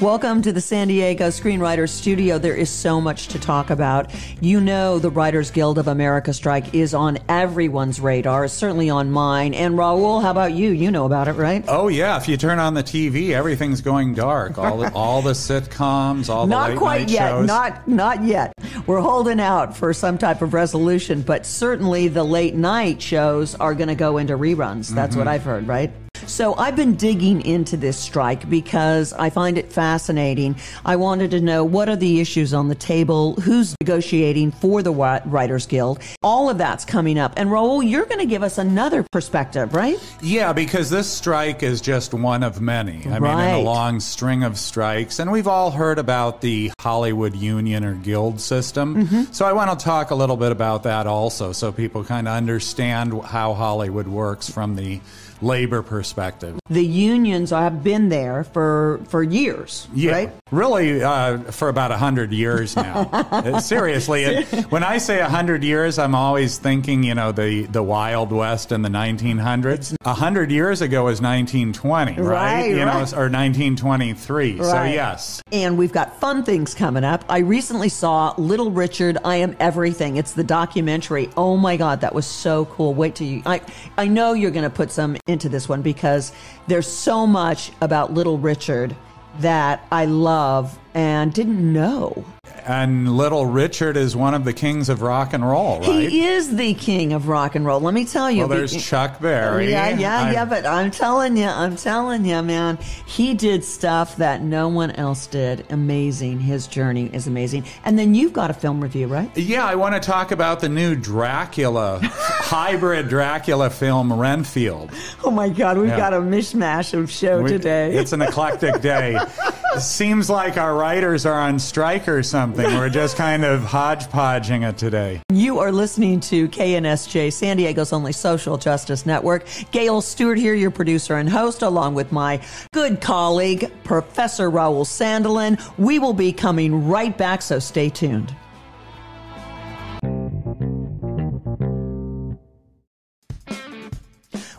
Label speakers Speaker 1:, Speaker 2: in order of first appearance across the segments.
Speaker 1: Welcome to the San Diego Screenwriters Studio. There is so much to talk about. You know, the Writers Guild of America strike is on everyone's radar, certainly on mine. And Raul, how about you? You know about it, right?
Speaker 2: Oh yeah, if you turn on the TV, everything's going dark. All the, all the sitcoms, all the
Speaker 1: not quite yet.
Speaker 2: shows.
Speaker 1: Not not yet. We're holding out for some type of resolution, but certainly the late night shows are going to go into reruns. That's
Speaker 2: Mm-hmm.
Speaker 1: what I've heard, right? So I've been digging into this strike because I find it fascinating. I wanted to know what are the issues on the table, who's negotiating for the Writers Guild. All of that's coming up. And Raul, you're going to give us another perspective, right?
Speaker 2: Yeah, because this strike is just one of many. I mean, in a long string of strikes. And we've all heard about the Hollywood union or guild system.
Speaker 1: Mm-hmm.
Speaker 2: So I want to talk a little bit about that also so people kind of understand how Hollywood works from the labor perspective.
Speaker 1: The unions I've been there for for years,
Speaker 2: Yeah,
Speaker 1: right?
Speaker 2: really, uh, for about a hundred years now. Uh, Seriously, and when I say a hundred years, I'm always thinking, you know, the the Wild West in the 1900s. A hundred years ago was 1920, right?
Speaker 1: Right,
Speaker 2: you know, or 1923. So yes,
Speaker 1: And we've got fun things coming up. I recently saw Little Richard, I Am Everything. It's the documentary. Oh my God, that was so cool. Wait till you, I, I know you're going to put some into this one because there's so much about Little Richard that I love and didn't know.
Speaker 2: and Little Richard is one of the kings of rock and roll, right?
Speaker 1: He is the king of rock and roll. Let me tell you.
Speaker 2: well, there's
Speaker 1: Be-
Speaker 2: Chuck Berry.
Speaker 1: Oh, yeah, yeah,
Speaker 2: I've-
Speaker 1: yeah. But I'm telling you, I'm telling you, man, he did stuff that no one else did. Amazing. His journey is amazing. And then you've got a film review, right?
Speaker 2: Yeah, I want to talk about the new Dracula, hybrid Dracula film, Renfield.
Speaker 1: Oh my God, we've
Speaker 2: Yeah.
Speaker 1: got a mishmash of show
Speaker 2: We-
Speaker 1: today.
Speaker 2: It's an eclectic day. Seems like our writers are on strike or something. We're just kind of hodgepodging it today.
Speaker 1: You are listening to KNSJ, San Diego's only social justice network. Gail Stewart here, your producer and host, along with my good colleague, Professor Raul Sandelin. We will be coming right back, so stay tuned.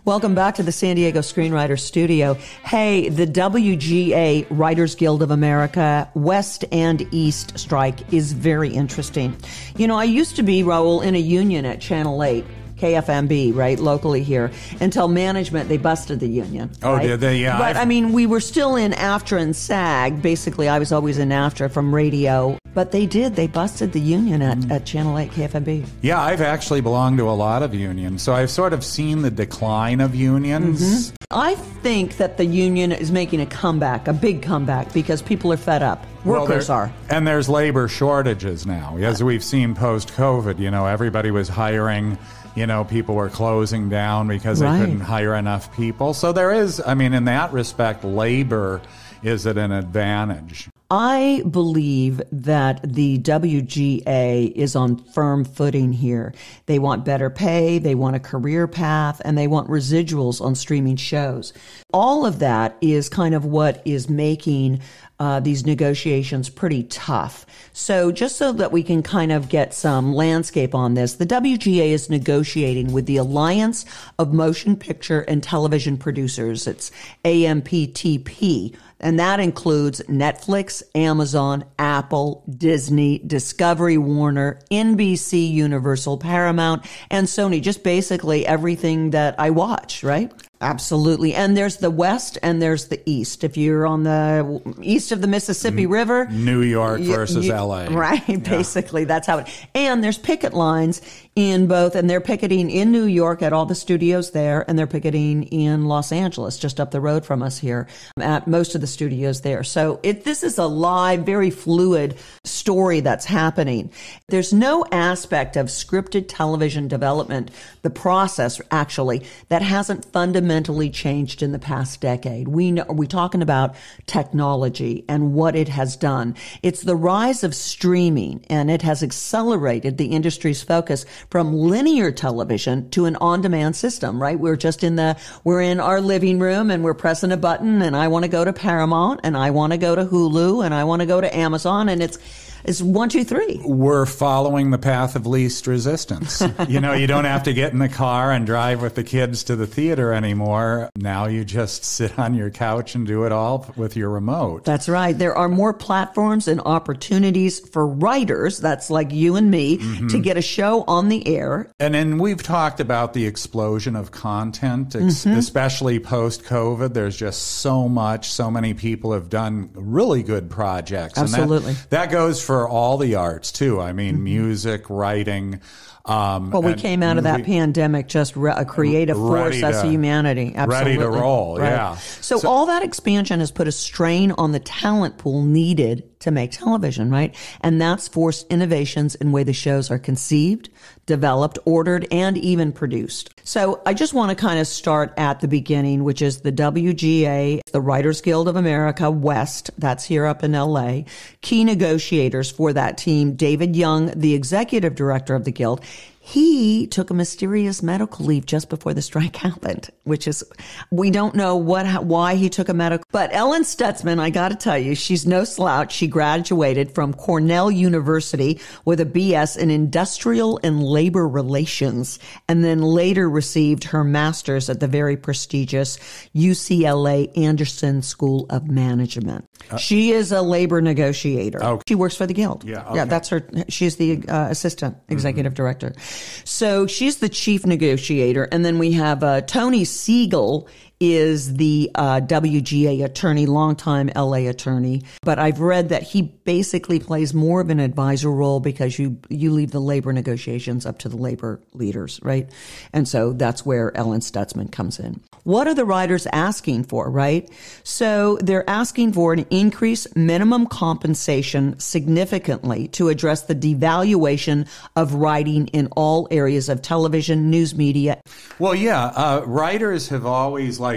Speaker 1: Welcome back to the San Diego Screenwriter Studio. Hey, the WGA Writers Guild of America West and East strike is very interesting. You know, I used to be, Raul, in a union at Channel 8. KFMB, right, locally here, until management, they busted the union.
Speaker 2: Oh,
Speaker 1: right?
Speaker 2: did they? Yeah,
Speaker 1: But
Speaker 2: I've-
Speaker 1: I mean, we were still in AFTRA and SAG. Basically, I was always in AFTRA from radio. But they did, they busted the union at,
Speaker 2: Mm.
Speaker 1: at Channel 8 KFMB.
Speaker 2: Yeah, I've actually belonged to a lot of unions, so I've sort of seen the decline of unions.
Speaker 1: I think that the union is making a comeback, a big comeback, because people are fed up.
Speaker 2: Well,
Speaker 1: Workers
Speaker 2: there-
Speaker 1: are.
Speaker 2: And there's labor shortages now. As we've seen post COVID, you know, everybody was hiring, you know, people were closing down because
Speaker 1: Right.
Speaker 2: they couldn't hire enough people. So there is, I mean, in that respect, labor is at an advantage.
Speaker 1: I believe that the WGA is on firm footing here. They want better pay, they want a career path, and they want residuals on streaming shows. All of that is kind of what is making uh, these negotiations pretty tough. So, just so that we can kind of get some landscape on this, the WGA is negotiating with the Alliance of Motion Picture and Television Producers. It's AMPTP. And that includes Netflix, Amazon, Apple, Disney, Discovery, Warner, NBC, Universal, Paramount, and Sony. Just basically everything that I watch, right? Absolutely. And there's the West and there's the East. If you're on the east of the Mississippi mm. River,
Speaker 2: New York versus
Speaker 1: you-
Speaker 2: LA.
Speaker 1: Right, basically, that's how it. And there's picket lines in both, and they're picketing in New York at all the studios there, and they're picketing in Los Angeles, just up the road from us here, at most of the studios there. So it, this is a live, very fluid story that's happening. There's no aspect of scripted television development, the process actually, that hasn't fundamentally changed in the past decade. We know, we're talking about technology and what it has done. It's the rise of streaming and it has accelerated the industry's focus from linear television to an on-demand system, right? We're just in the, we're in our living room and we're pressing a button and I want to go to Paramount and I want to go to Hulu and I want to go to Amazon and it's, It's one, two, three.
Speaker 2: We're following the path of least resistance. you know, you don't have to get in the car and drive with the kids to the theater anymore. Now you just sit on your couch and do it all with your remote.
Speaker 1: That's right. There are more platforms and opportunities for writers, that's like you and me, mm-hmm. to get a show on the air.
Speaker 2: And then we've talked about the explosion of content, mm-hmm. especially post COVID. There's just so much, so many people have done really good projects.
Speaker 1: Absolutely.
Speaker 2: That, that, goes for all the arts too. I mean, mm-hmm. music, writing,
Speaker 1: um, well, we came out of that we, pandemic just re- a creative force to, as a humanity. Absolutely.
Speaker 2: Ready to roll, right. yeah.
Speaker 1: So, so, all that expansion has put a strain on the talent pool needed to make television, right? And that's forced innovations in way the shows are conceived, developed, ordered, and even produced. So I just want to kind of start at the beginning, which is the WGA, the Writers Guild of America West. That's here up in LA. Key negotiators for that team, David Young, the executive director of the guild he took a mysterious medical leave just before the strike happened, which is, we don't know what, why he took a medical, but Ellen Stutzman, I got to tell you, she's no slouch. She graduated from Cornell University with a BS in industrial and labor relations and then later received her master's at the very prestigious UCLA Anderson School of Management. Uh, she is a labor negotiator. Okay. She works for the Guild.
Speaker 2: Yeah. Okay.
Speaker 1: Yeah, that's her. She's the uh, assistant executive mm-hmm. director. So she's the chief negotiator. And then we have uh, Tony Segall is the uh, WGA attorney, longtime LA attorney. But I've read that he basically plays more of an advisor role because you you leave the labor negotiations up to the labor leaders, right? And so that's where Ellen Stutzman comes in. What are the writers asking for, right? So they're asking for an increased minimum compensation significantly to address the devaluation of writing in all areas of television, news media.
Speaker 2: Well, yeah, uh, writers have always like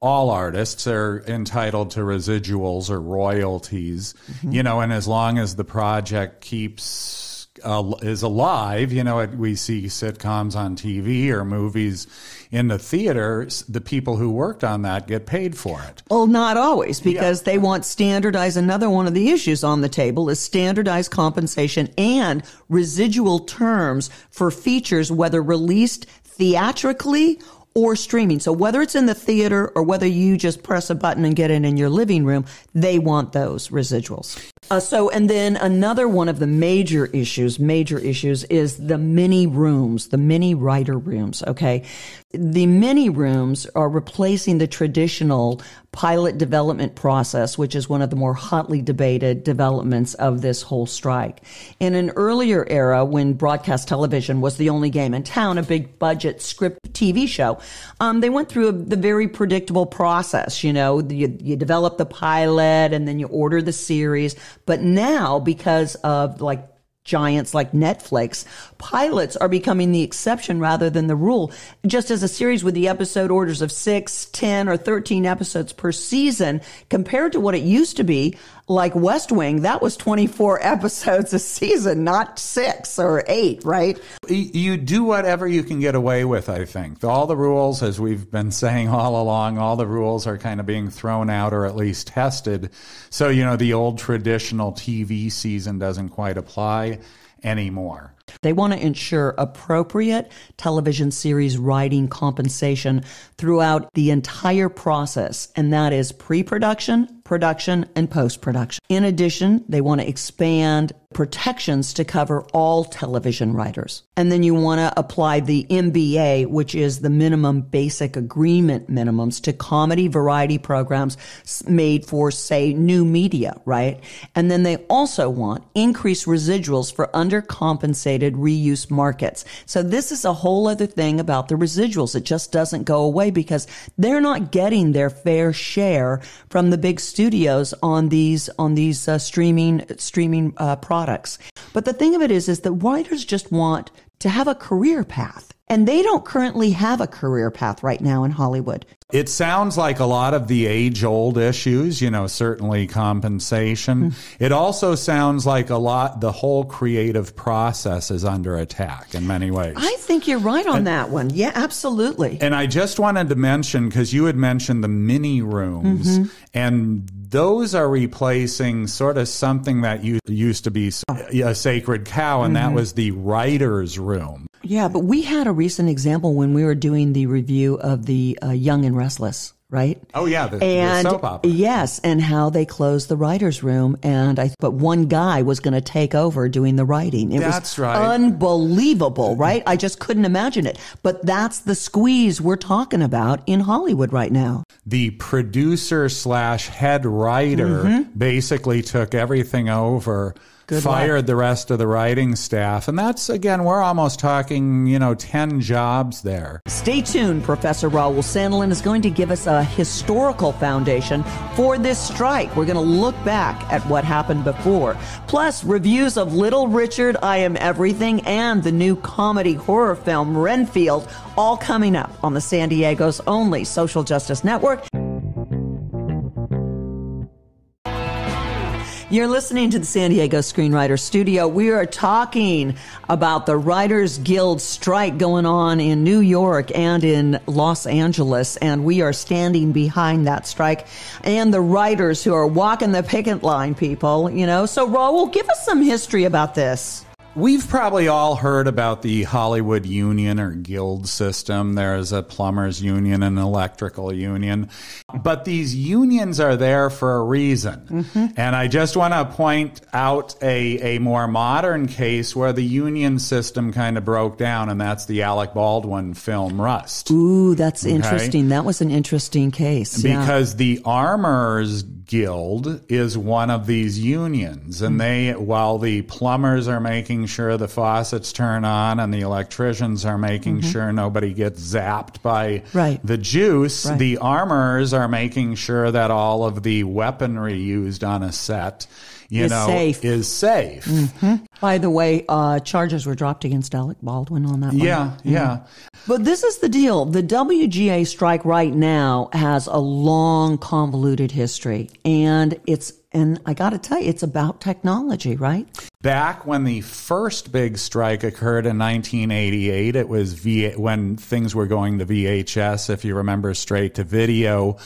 Speaker 2: all artists are entitled to residuals or royalties, mm-hmm. you know, and as long as the project keeps uh, is alive, you know, we see sitcoms on TV or movies in the theater, the people who worked on that get paid for it.
Speaker 1: Well, not always, because yeah. they want standardized. Another one of the issues on the table is standardized compensation and residual terms for features, whether released theatrically or streaming. So whether it's in the theater or whether you just press a button and get it in your living room, they want those residuals. Uh, so, and then another one of the major issues, major issues is the mini rooms, the mini writer rooms. Okay. The mini rooms are replacing the traditional pilot development process, which is one of the more hotly debated developments of this whole strike. In an earlier era, when broadcast television was the only game in town, a big budget script TV show, um, they went through a, the very predictable process. You know, you, you develop the pilot and then you order the series. But now, because of like giants like Netflix, pilots are becoming the exception rather than the rule. Just as a series with the episode orders of six, ten, or 13 episodes per season, compared to what it used to be, like West Wing, that was 24 episodes a season, not six or eight, right?
Speaker 2: You do whatever you can get away with, I think. All the rules, as we've been saying all along, all the rules are kind of being thrown out or at least tested. So, you know, the old traditional TV season doesn't quite apply anymore.
Speaker 1: They want to ensure appropriate television series writing compensation throughout the entire process, and that is pre production, production, and post production. In addition, they want to expand protections to cover all television writers. And then you want to apply the MBA, which is the minimum basic agreement minimums to comedy variety programs made for, say, new media, right? And then they also want increased residuals for undercompensated reuse markets. So this is a whole other thing about the residuals. It just doesn't go away because they're not getting their fair share from the big studios on these, on these uh, streaming, streaming uh, products products. But the thing of it is, is that writers just want to have a career path. And they don't currently have a career path right now in Hollywood.
Speaker 2: It sounds like a lot of the age old issues, you know, certainly compensation. Hmm. It also sounds like a lot, the whole creative process is under attack in many ways.
Speaker 1: I think you're right on that one. Yeah, absolutely.
Speaker 2: And I just wanted to mention, because you had mentioned the mini rooms, mm-hmm. and those are replacing sort of something that used to be a sacred cow, and that mm-hmm. was the writer's room.
Speaker 1: Yeah, but we had a recent example when we were doing the review of the uh, Young and Restless, right?
Speaker 2: Oh, yeah, the, the
Speaker 1: and
Speaker 2: soap opera.
Speaker 1: yes, and how they closed the writers' room, and I but one guy was going to take over doing the writing. It
Speaker 2: That's
Speaker 1: was
Speaker 2: right.
Speaker 1: unbelievable, right? I just couldn't imagine it. But that's the squeeze we're talking about in Hollywood right now.
Speaker 2: the producer slash head writer basically took everything over, fired the rest of the writing staff. And that's, again, we're almost talking, you know, 10 jobs there.
Speaker 1: Stay tuned. Professor Raul Sandelin is going to give us a historical foundation for this strike. We're going to look back at what happened before. Plus, reviews of Little Richard, I Am Everything, and the new comedy horror film Renfield, all coming up on the San Diego's only social justice network. You're listening to the San Diego Screenwriter Studio. We are talking about the Writers Guild strike going on in New York and in Los Angeles, and we are standing behind that strike and the writers who are walking the picket line, people, you know. So, Raul, give us some history about this.
Speaker 2: We've probably all heard about the Hollywood union or guild system. There's a plumbers union and an electrical union. But these unions are there for a reason. Mm-hmm. And I just want to point out a, a more modern case where the union system kind of broke down, and that's the Alec Baldwin film Rust.
Speaker 1: Ooh, that's interesting. That was an interesting case. yeah.
Speaker 2: Because the Armors Guild is one of these unions, and mm. they, while the plumbers are making sure the faucets turn on and the electricians are making mm-hmm. sure nobody gets zapped by
Speaker 1: Right.
Speaker 2: the juice,
Speaker 1: Right.
Speaker 2: the armors are making sure that all of the weaponry used on a set, you
Speaker 1: Is
Speaker 2: know,
Speaker 1: safe.
Speaker 2: is safe. Mm-hmm.
Speaker 1: By the way, uh, charges were dropped against Alec Baldwin on that one.
Speaker 2: Yeah, yeah.
Speaker 1: But this is the deal. The WGA strike right now has a long, convoluted history. And it's, and I got to tell you, it's about technology, right?
Speaker 2: Back when the first big strike occurred in 1988, it was v- when things were going to VHS. If you remember straight to video,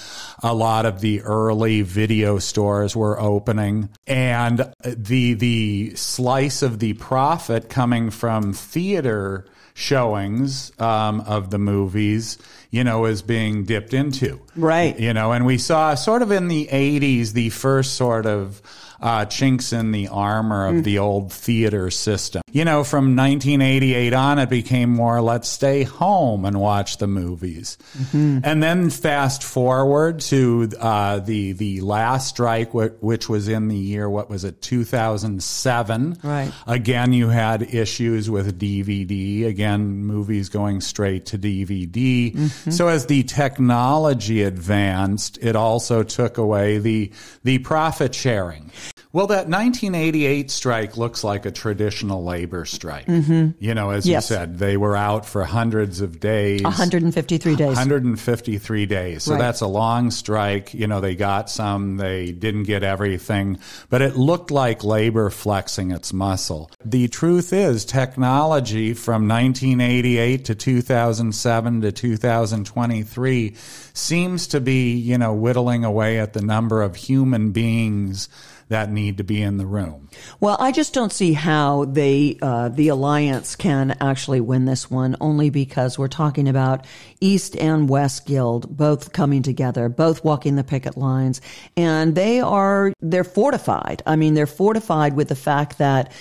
Speaker 2: a lot of the early video stores were opening, and the the slice of the profit coming from theater showings um, of the movies, you know, is being dipped into.
Speaker 1: Right.
Speaker 2: You know, and we saw sort of in the 80s the first sort of uh, chinks in the armor of the old theater system. You know, from 1988 on, it became more let's stay home and watch the movies. And then fast forward to uh, the the last strike, which was in the year what was it, 2007?
Speaker 1: Right.
Speaker 2: Again, you had issues with DVD. Again, movies going straight to DVD. So as the technology advanced, it also took away the the profit sharing. Well, that 1988 strike looks like a traditional labor strike. Mm-hmm. You know, as
Speaker 1: Yes.
Speaker 2: you said, they were out for hundreds of days.
Speaker 1: 153 days.
Speaker 2: 153 days. So
Speaker 1: Right.
Speaker 2: that's a long strike. You know, they got some, they didn't get everything, but it looked like labor flexing its muscle. The truth is, technology from 1988 to 2007 to 2023 seems to be, you know, whittling away at the number of human beings that need to be in the room.
Speaker 1: Well, I just don't see how they, uh, the alliance can actually win this one, only because we're talking about East and West Guild both coming together, both walking the picket lines, and they are they're fortified. I mean, they're fortified with the fact that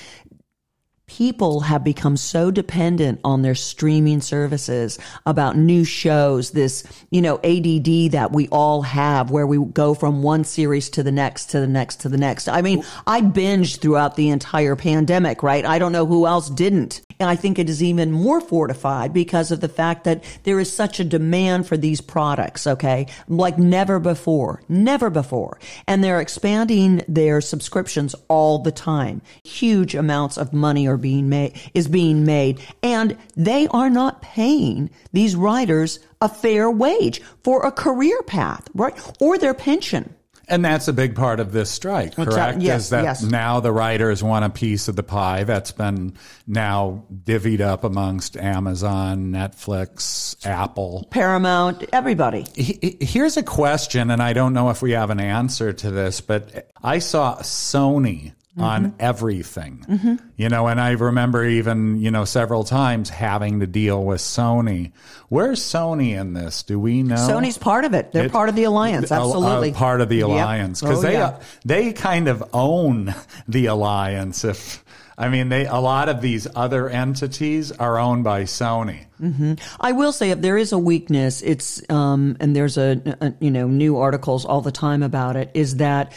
Speaker 1: people have become so dependent on their streaming services about new shows this you know ADD that we all have where we go from one series to the next to the next to the next i mean i binged throughout the entire pandemic right i don't know who else didn't And I think it is even more fortified because of the fact that there is such a demand for these products, okay? Like never before, never before. And they're expanding their subscriptions all the time. Huge amounts of money are being made, is being made. And they are not paying these writers a fair wage for a career path, right? Or their pension.
Speaker 2: And that's a big part of this strike, correct?
Speaker 1: yes,
Speaker 2: Is that
Speaker 1: yes.
Speaker 2: now the writers want a piece of the pie that's been now divvied up amongst Amazon, Netflix, Apple.
Speaker 1: Paramount, everybody.
Speaker 2: Here's a question, and I don't know if we have an answer to this, but I saw Sony on mm-hmm. everything. Mm-hmm. You know, and I remember even, you know, several times having to deal with Sony. Where's Sony in this? Do we know?
Speaker 1: Sony's part of it. They're
Speaker 2: It-
Speaker 1: part of the alliance.
Speaker 2: a- a
Speaker 1: Absolutely.
Speaker 2: part of the
Speaker 1: Yep.
Speaker 2: alliance because
Speaker 1: Oh,
Speaker 2: they
Speaker 1: yeah.
Speaker 2: they kind of own the alliance. If I mean, they a lot of these other entities are owned by Sony. Mm-hmm.
Speaker 1: I will say if there is a weakness, it's um, and there's a, a you know new articles all the time about it. Is that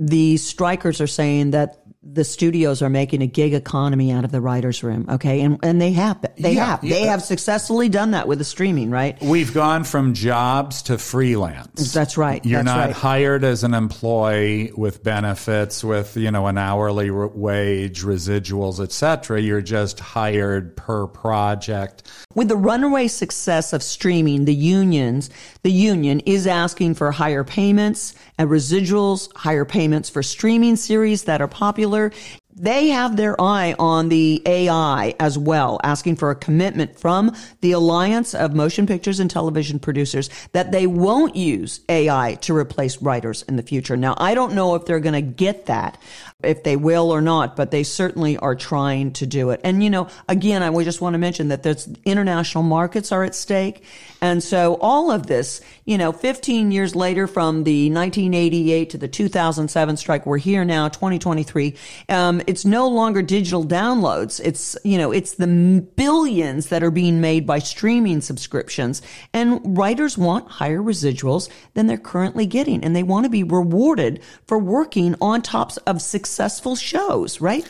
Speaker 1: the strikers are saying that the studios are making a gig economy out of the writers' room. Okay, and and they have they
Speaker 2: Yeah,
Speaker 1: have they have successfully done that with the streaming, right?
Speaker 2: We've gone from jobs to freelance.
Speaker 1: That's right.
Speaker 2: You're
Speaker 1: That's
Speaker 2: not
Speaker 1: right.
Speaker 2: hired as an employee with benefits, with you know an hourly wage, residuals, etc. You're just hired per project.
Speaker 1: With the runaway success of streaming, the unions, the union is asking for higher payments and residuals, higher payments for streaming series that are popular. They have their eye on the AI as well, asking for a commitment from the Alliance of Motion Pictures and Television Producers that they won't use AI to replace writers in the future. Now, I don't know if they're going to get that, if they will or not, but they certainly are trying to do it. And, you know, again, I just want to mention that there's international markets are at stake. And so all of this, you know, 15 years later from the 1988 to the 2007 strike, we're here now, 2023. Um, it's no longer digital downloads. It's, you know, it's the billions that are being made by streaming subscriptions. And writers want higher residuals than they're currently getting. And they want to be rewarded for working on tops of successful shows, right?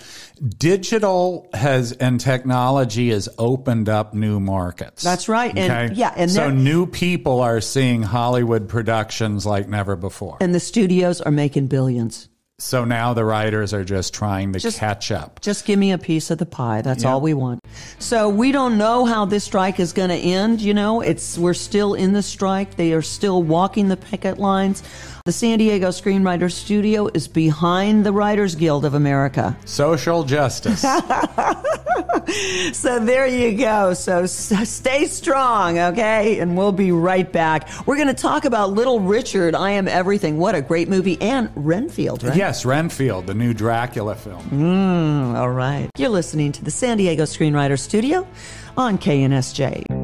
Speaker 2: Digital has and technology has opened up new markets.
Speaker 1: That's right. And- yeah, and
Speaker 2: so new people are seeing Hollywood productions like never before.
Speaker 1: And the studios are making billions.
Speaker 2: so now the writers are just trying to
Speaker 1: Just-
Speaker 2: catch up.
Speaker 1: Just give me a piece of the pie. That's all we want. So we don't know how this strike is going to end. You know, it's we're still in the strike. They are still walking the picket lines. The San Diego Screenwriters Studio is behind the Writers Guild of America.
Speaker 2: Social justice.
Speaker 1: So there you go. So stay strong, okay? And we'll be right back. We're going to talk about Little Richard, I Am Everything. What a great movie. And Renfield, right?
Speaker 2: yes, Renfield, the new Dracula film.
Speaker 1: Mm, all right. You're listening to the San Diego Screenwriters Studio on KNSJ.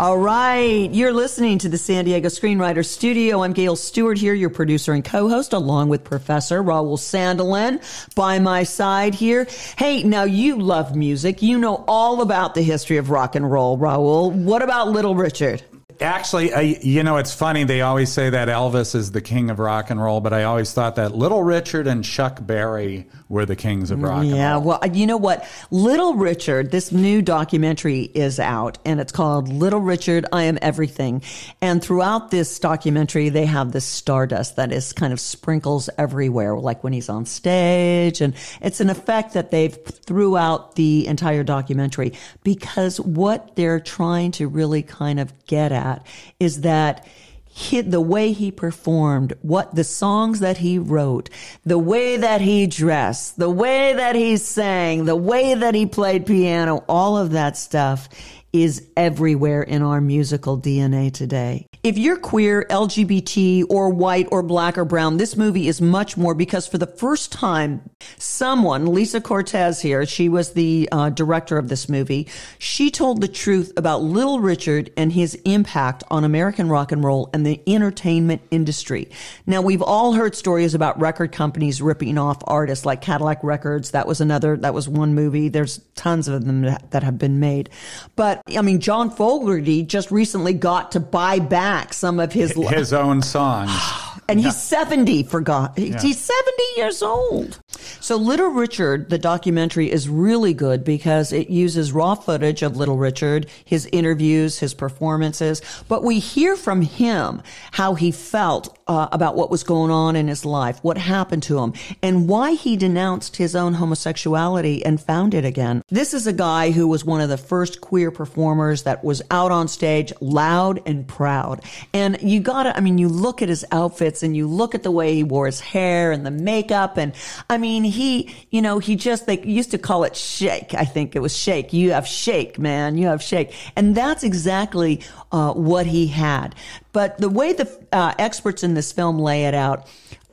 Speaker 1: All right. You're listening to the San Diego Screenwriters Studio. I'm Gail Stewart here, your producer and co-host, along with Professor Raul Sandelin by my side here. Hey, now you love music. You know all about the history of rock and roll, Raul. What about Little Richard?
Speaker 2: Actually, I, you know, it's funny. They always say that Elvis is the king of rock and roll, but I always thought that Little Richard and Chuck Berry were the kings of rock
Speaker 1: Yeah,
Speaker 2: and roll.
Speaker 1: Yeah, well, you know what? Little Richard, this new documentary is out and it's called Little Richard, I Am Everything. And throughout this documentary, they have this stardust that is kind of sprinkles everywhere, like when he's on stage. And it's an effect that they've throughout the entire documentary because what they're trying to really kind of get at is that he, the way he performed, what the songs that he wrote, the way that he dressed, the way that he sang, the way that he played piano, all of that stuff is everywhere in our musical DNA today. If you're queer, LGBT, or white, or black, or brown, this movie is much more because for the first time, someone, Lisa Cortés here, she was the uh, director of this movie, she told the truth about Little Richard and his impact on American rock and roll and the entertainment industry. Now, we've all heard stories about record companies ripping off artists like Cadillac Records. That was another, that was one movie. There's tons of them that have been made. But But I mean, John Fogerty just recently got to buy back some of his
Speaker 2: his own songs.
Speaker 1: and he's 70 for God. He's 70 years old. So Little Richard, the documentary is really good because it uses raw footage of Little Richard, his interviews, his performances, but we hear from him how he felt uh, about what was going on in his life, what happened to him, and why he denounced his own homosexuality and found it again. This is a guy who was one of the first queer performers that was out on stage loud and proud. And you gotta, I mean, you look at his outfits and you look at the way he wore his hair and the makeup. And I mean, he, you know, he just, they used to call it shake. I think it was shake. You have shake, man. You have shake. And that's exactly uh, what he had. But the way the uh, experts in this film lay it out,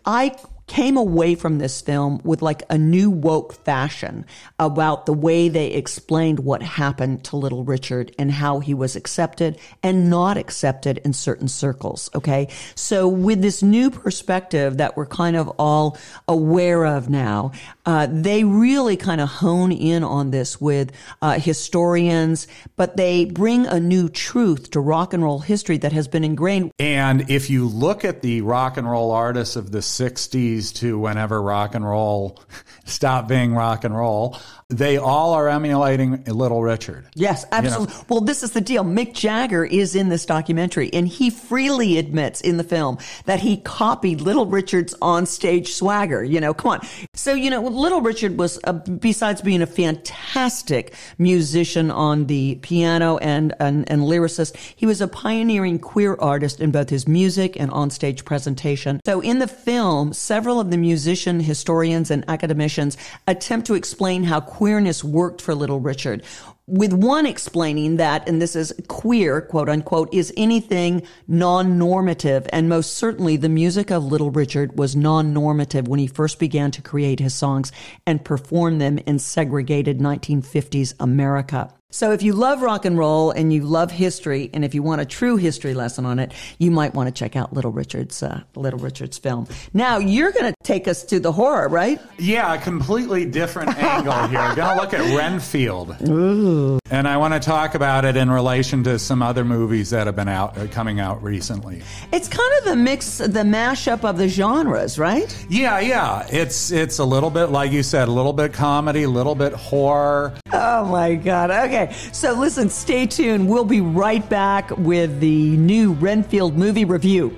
Speaker 1: I came away from this film with like a new woke fashion about the way they explained what happened to little Richard and how he was accepted and not accepted in certain circles. Okay. So with this new perspective that we're kind of all aware of now, uh, they really kind of hone in on this with uh, historians, but they bring a new truth to rock and roll history that has been ingrained.
Speaker 2: And if you look at the rock and roll artists of the 60s, to whenever rock and roll stopped being rock and roll, they all are emulating Little Richard.
Speaker 1: Yes, absolutely. You know? Well, this is the deal. Mick Jagger is in this documentary, and he freely admits in the film that he copied Little Richard's onstage swagger. You know, come on. So, you know, Little Richard was, uh, besides being a fantastic musician on the piano and, and, and lyricist, he was a pioneering queer artist in both his music and onstage presentation. So, in the film, several of the musician historians and academicians attempt to explain how queerness worked for Little Richard. With one explaining that, and this is queer, quote unquote, is anything non-normative. And most certainly the music of Little Richard was non-normative when he first began to create his songs and perform them in segregated 1950s America. So if you love rock and roll and you love history, and if you want a true history lesson on it, you might want to check out Little Richard's uh, Little Richard's film. Now you're going to take us to the horror, right?
Speaker 2: Yeah, a completely different angle here. Going to look at Renfield, Ooh. and I want to talk about it in relation to some other movies that have been out uh, coming out recently.
Speaker 1: It's kind of the mix, the mashup of the genres, right?
Speaker 2: Yeah, yeah. It's it's a little bit like you said, a little bit comedy, a little bit horror.
Speaker 1: Oh my god. Okay. Okay, so listen, stay tuned. We'll be right back with the new Renfield movie review.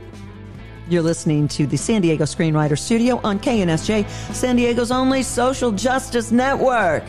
Speaker 1: You're listening to the San Diego Screenwriter Studio on KNSJ, San Diego's only social justice network.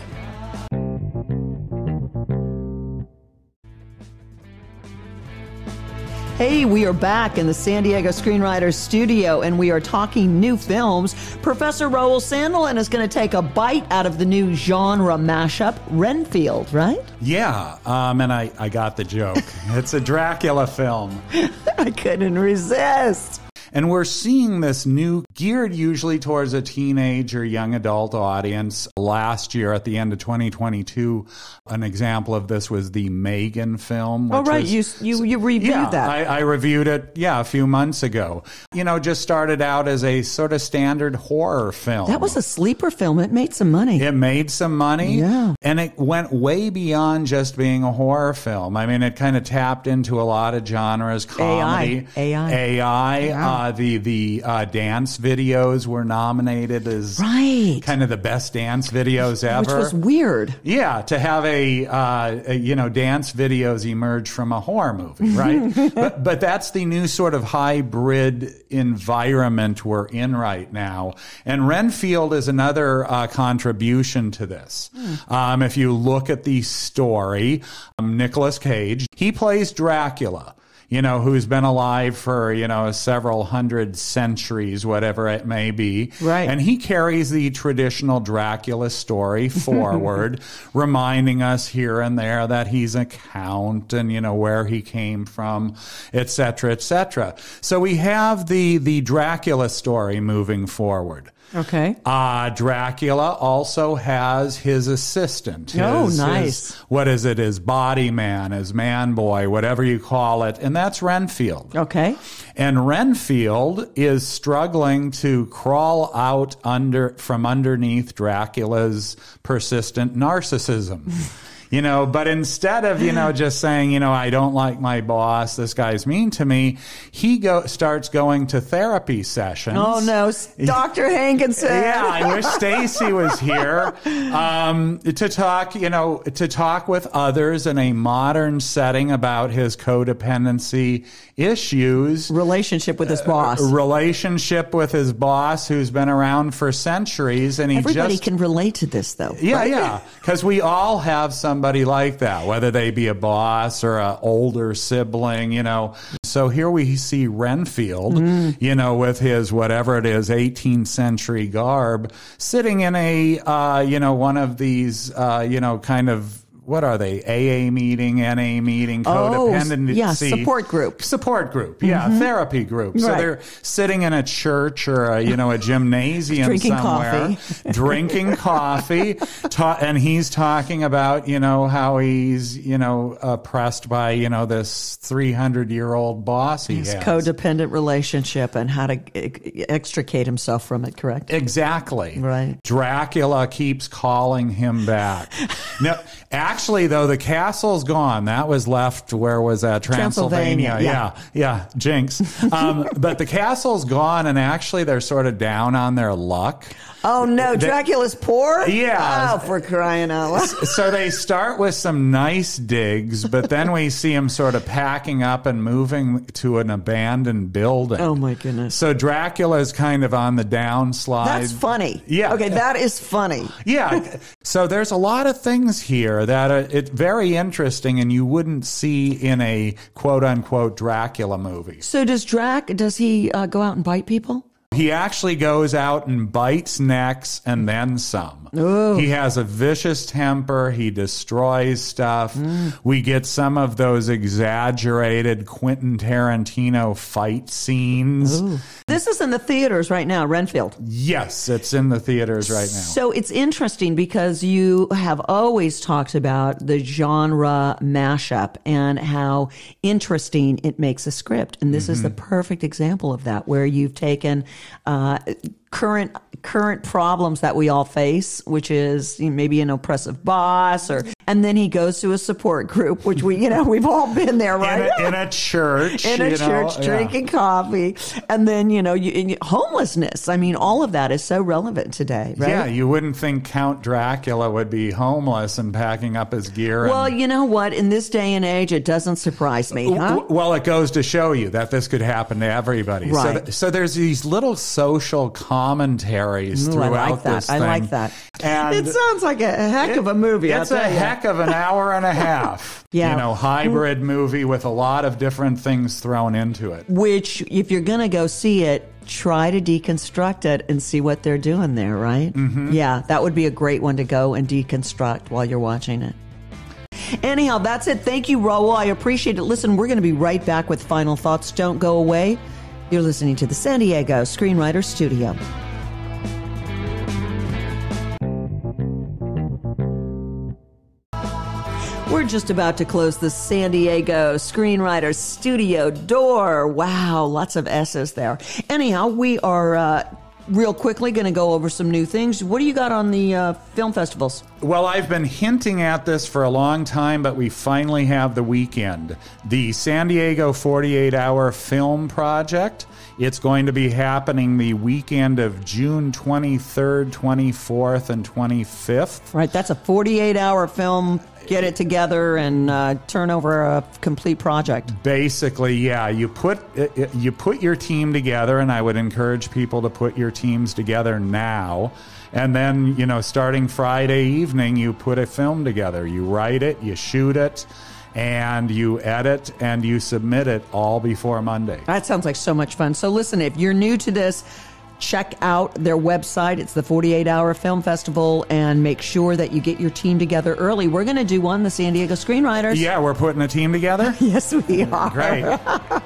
Speaker 1: Hey, we are back in the San Diego Screenwriters Studio and we are talking new films. Professor Raul Sandelin is going to take a bite out of the new genre mashup, Renfield, right?
Speaker 2: Yeah, um, and I, I got the joke. it's a Dracula film.
Speaker 1: I couldn't resist.
Speaker 2: And we're seeing this new, geared usually towards a teenage or young adult audience. Last year, at the end of 2022, an example of this was the Megan film.
Speaker 1: oh, right.
Speaker 2: Was,
Speaker 1: you, you, you reviewed
Speaker 2: yeah,
Speaker 1: that.
Speaker 2: I, I reviewed it, yeah, a few months ago. You know, just started out as a sort of standard horror film.
Speaker 1: That was a sleeper film. It made some money.
Speaker 2: It made some money.
Speaker 1: Yeah.
Speaker 2: And it went way beyond just being a horror film. I mean, it kind of tapped into a lot of genres, comedy,
Speaker 1: AI,
Speaker 2: AI, yeah. uh, the the uh, dance videos were nominated as
Speaker 1: right.
Speaker 2: kind of the best dance videos ever,
Speaker 1: which was weird.
Speaker 2: Yeah, to have a, uh, a you know dance videos emerge from a horror movie, right? but but that's the new sort of hybrid environment we're in right now, and Renfield is another uh, contribution to this. Hmm. Um, if you look at the story, um, Nicolas Cage he plays Dracula you know, who's been alive for, you know, several hundred centuries, whatever it may be.
Speaker 1: Right.
Speaker 2: And he carries the traditional Dracula story forward, reminding us here and there that he's a count and, you know, where he came from, et cetera, et cetera. So we have the, the Dracula story moving forward.
Speaker 1: Okay.
Speaker 2: Uh, Dracula also has his assistant.
Speaker 1: Oh,
Speaker 2: his,
Speaker 1: oh, nice.
Speaker 2: His, what is it? His body man, his man boy, whatever you call it. And that's Renfield.
Speaker 1: Okay.
Speaker 2: And Renfield is struggling to crawl out under, from underneath Dracula's persistent narcissism. you know, but instead of, you know, just saying, you know, I don't like my boss, this guy's mean to me, he go starts going to therapy sessions.
Speaker 1: Oh no, Dr. Hankinson.
Speaker 2: yeah, I wish Stacy was here um, to talk, you know, to talk with others in a modern setting about his codependency issues.
Speaker 1: Relationship with his boss.
Speaker 2: relationship with his boss who's been around for centuries and he
Speaker 1: Everybody
Speaker 2: just
Speaker 1: can relate to this though.
Speaker 2: yeah,
Speaker 1: right?
Speaker 2: yeah. Because we all have somebody like that, whether they be a boss or an older sibling, you know. So here we see Renfield,
Speaker 1: Mm.
Speaker 2: you know, with his whatever it is, 18th century garb, sitting in a, uh, you know, one of these, uh, you know, kind of. What are they? AA meeting, NA meeting,
Speaker 1: Oh,
Speaker 2: codependency.
Speaker 1: yeah, support group.
Speaker 2: Support group, yeah, mm-hmm. therapy group. So
Speaker 1: Right.
Speaker 2: they're sitting in a church or a, you know a gymnasium
Speaker 1: Drinking
Speaker 2: somewhere,
Speaker 1: coffee.
Speaker 2: drinking coffee, ta- and he's talking about you know how he's you know oppressed by you know this three hundred year old boss he
Speaker 1: His
Speaker 2: has.
Speaker 1: codependent relationship and how to extricate himself from it, correct?
Speaker 2: Exactly.
Speaker 1: Right.
Speaker 2: Dracula keeps calling him back. no, actually, though, the castle's gone. That was left. Where was that? Transylvania.
Speaker 1: Transylvania,
Speaker 2: Yeah, yeah. Jinx. um, but the castle's gone, and actually, they're sort of down on their luck.
Speaker 1: Oh no, Dracula's poor?
Speaker 2: Yeah.
Speaker 1: Oh, for crying out loud.
Speaker 2: So they start with some nice digs, but then we see him sort of packing up and moving to an abandoned building.
Speaker 1: Oh my goodness.
Speaker 2: So Dracula is kind of on the downslide.
Speaker 1: That's funny.
Speaker 2: Yeah.
Speaker 1: Okay, that is funny.
Speaker 2: Yeah. So there's a lot of things here that are it's very interesting and you wouldn't see in a quote unquote Dracula movie.
Speaker 1: So does Drac? Does he uh, go out and bite people?
Speaker 2: He actually goes out and bites necks and then some. He has a vicious temper. He destroys stuff. Mm. We get some of those exaggerated Quentin Tarantino fight scenes.
Speaker 1: This is in the theaters right now, Renfield.
Speaker 2: Yes, it's in the theaters right now.
Speaker 1: So it's interesting because you have always talked about the genre mashup and how interesting it makes a script. And this is the mm-hmm. perfect example of that, where you've taken uh, current current problems that we all face, which is you know, maybe an oppressive boss, or and then he goes to a support group, which we you know we've all been there,
Speaker 2: In
Speaker 1: right?
Speaker 2: a, in a church.
Speaker 1: in a
Speaker 2: you know,
Speaker 1: church
Speaker 2: yeah.
Speaker 1: drinking coffee and then you know you, homelessness i mean all of that is so relevant today right
Speaker 2: Yeah, you wouldn't think Count Dracula would be homeless and packing up his gear.
Speaker 1: well
Speaker 2: and,
Speaker 1: you know what in this day and age it doesn't surprise me huh?
Speaker 2: Well, it goes to show you that this could happen to everybody. So,
Speaker 1: Right.
Speaker 2: th- so there's these little social commentaries
Speaker 1: Ooh, I
Speaker 2: throughout
Speaker 1: like that.
Speaker 2: this
Speaker 1: I like that.
Speaker 2: And
Speaker 1: it sounds like a heck of a movie.
Speaker 2: It's a
Speaker 1: ya.
Speaker 2: Heck of an hour and a half.
Speaker 1: Yeah.
Speaker 2: You know, hybrid movie with a lot of different things thrown into it.
Speaker 1: Which, if you're going to go see it, try to deconstruct it and see what they're doing there, right? Mm-hmm. Yeah, that would be a great one to go and deconstruct while you're watching it. Anyhow, that's it. Thank you, Raul. I appreciate it. Listen, we're going to be right back with final thoughts. Don't go away. You're listening to the San Diego Screenwriter Studio. We're just about to close the San Diego Screenwriter Studio door. Wow, lots of S's there. Anyhow, we are uh, real quickly going to go over some new things. What do you got on the uh, film festivals?
Speaker 2: Well, I've been hinting at this for a long time, but we finally have the weekend. The San Diego 48 Hour Film Project. It's going to be happening the weekend of June 23rd, 24th, and 25th.
Speaker 1: Right, that's a 48 hour film. Get it together and uh, turn over a complete project.
Speaker 2: Basically, yeah, you put uh, you put your team together, and I would encourage people to put your teams together now. And then, you know, starting Friday evening, you put a film together. You write it, you shoot it, and you edit and you submit it all before Monday.
Speaker 1: That sounds like so much fun. So, listen, if you're new to this, check out their website. It's the 48 Hour Film Festival, and make sure that you get your team together early. We're going to do one, the San Diego Screenwriters.
Speaker 2: Yeah, we're putting a team together.
Speaker 1: Yes, we are.
Speaker 2: Great.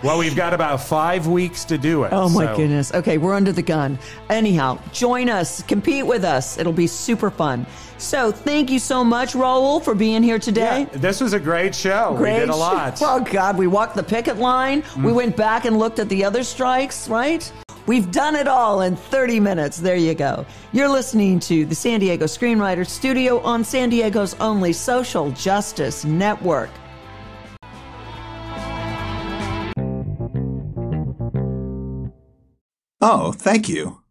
Speaker 2: well, we've got about five weeks to do it.
Speaker 1: Oh my
Speaker 2: so-
Speaker 1: goodness. Okay, we're under the gun. Anyhow, join us, compete with us. It'll be super fun. So, thank you so much, Raul, for being here today.
Speaker 2: Yeah, this was a great show.
Speaker 1: Great.
Speaker 2: We did a lot.
Speaker 1: Oh God, we walked the picket line. We mm. went back and looked at the other strikes, right? We've done it all in 30 minutes. There you go. You're listening to the San Diego Screenwriter Studio on San Diego's only social justice network.
Speaker 3: Oh, thank you.